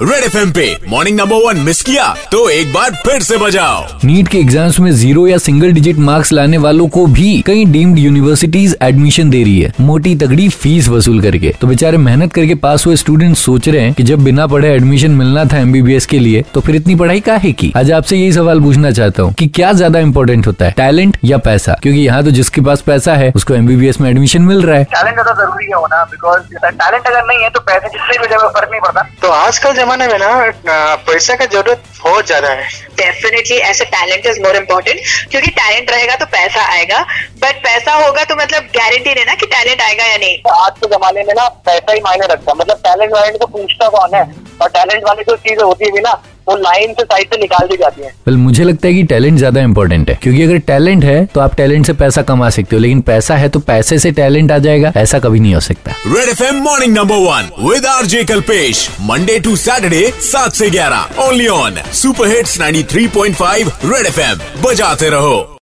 Red F पे morning number one miss किया तो एक बार फिर से बजाओ। नीट के एग्ज़ाम्स में ज़ीरो या सिंगल डिजिट मार्क्स लाने वालों को भी कई डीम्ड यूनिवर्सिटीज एडमिशन दे रही है। मोटी तगड़ी फ़ीस वसूल करके। तो बेचारे मेहनत करके पास हुए स्टूडेंट सोच रहे हैं कि जब बिना पढ़े एडमिशन मिलना था एमबीबीएस के लिए तो फिर इतनी पढ़ाई काहे की? आज आपसे यही सवाल पूछना चाहता हूँ की क्या ज़्यादा इंपॉर्टेंट होता है टैलेंट या पैसा? क्योंकि यहाँ तो जिसके पास पैसा है उसको एमबीबीएस में एडमिशन मिल रहा है। टैलेंट ज़्यादा ज़रूरी है होना बिकॉज़ टैलेंट अगर नहीं है तो पैसे जितने भी जगह फ़र्क नहीं पड़ता तो आजकल जमाने में ना पैसा का ज़रूरत बहुत ज़्यादा है। डेफिनेटली ऐसे टैलेंट इज़ मोर इम्पोर्टेंट क्योंकि टैलेंट रहेगा तो पैसा आएगा बट पैसा होगा तो मतलब गारंटी नहीं ना कि टैलेंट आएगा या नहीं। आज के जमाने में ना पैसा ही मायने रखता है। मतलब टैलेंट वाले को पूछता कौन है? और टैलेंट वाली जो चीज़ होती है भी ना वो लाइन से साइड से निकाल दी जाती है। Well, मुझे लगता है कि टैलेंट ज़्यादा इंपॉर्टेंट है। क्योंकि अगर टैलेंट है तो आप टैलेंट से पैसा कमा सकते हो लेकिन पैसा है तो पैसे से टैलेंट आ जाएगा ऐसा कभी नहीं हो सकता। Red F M morning number one with R J Kalpesh Monday to Saturday सात से ग्यारह only on superhits three point five red F M बजाते रहो।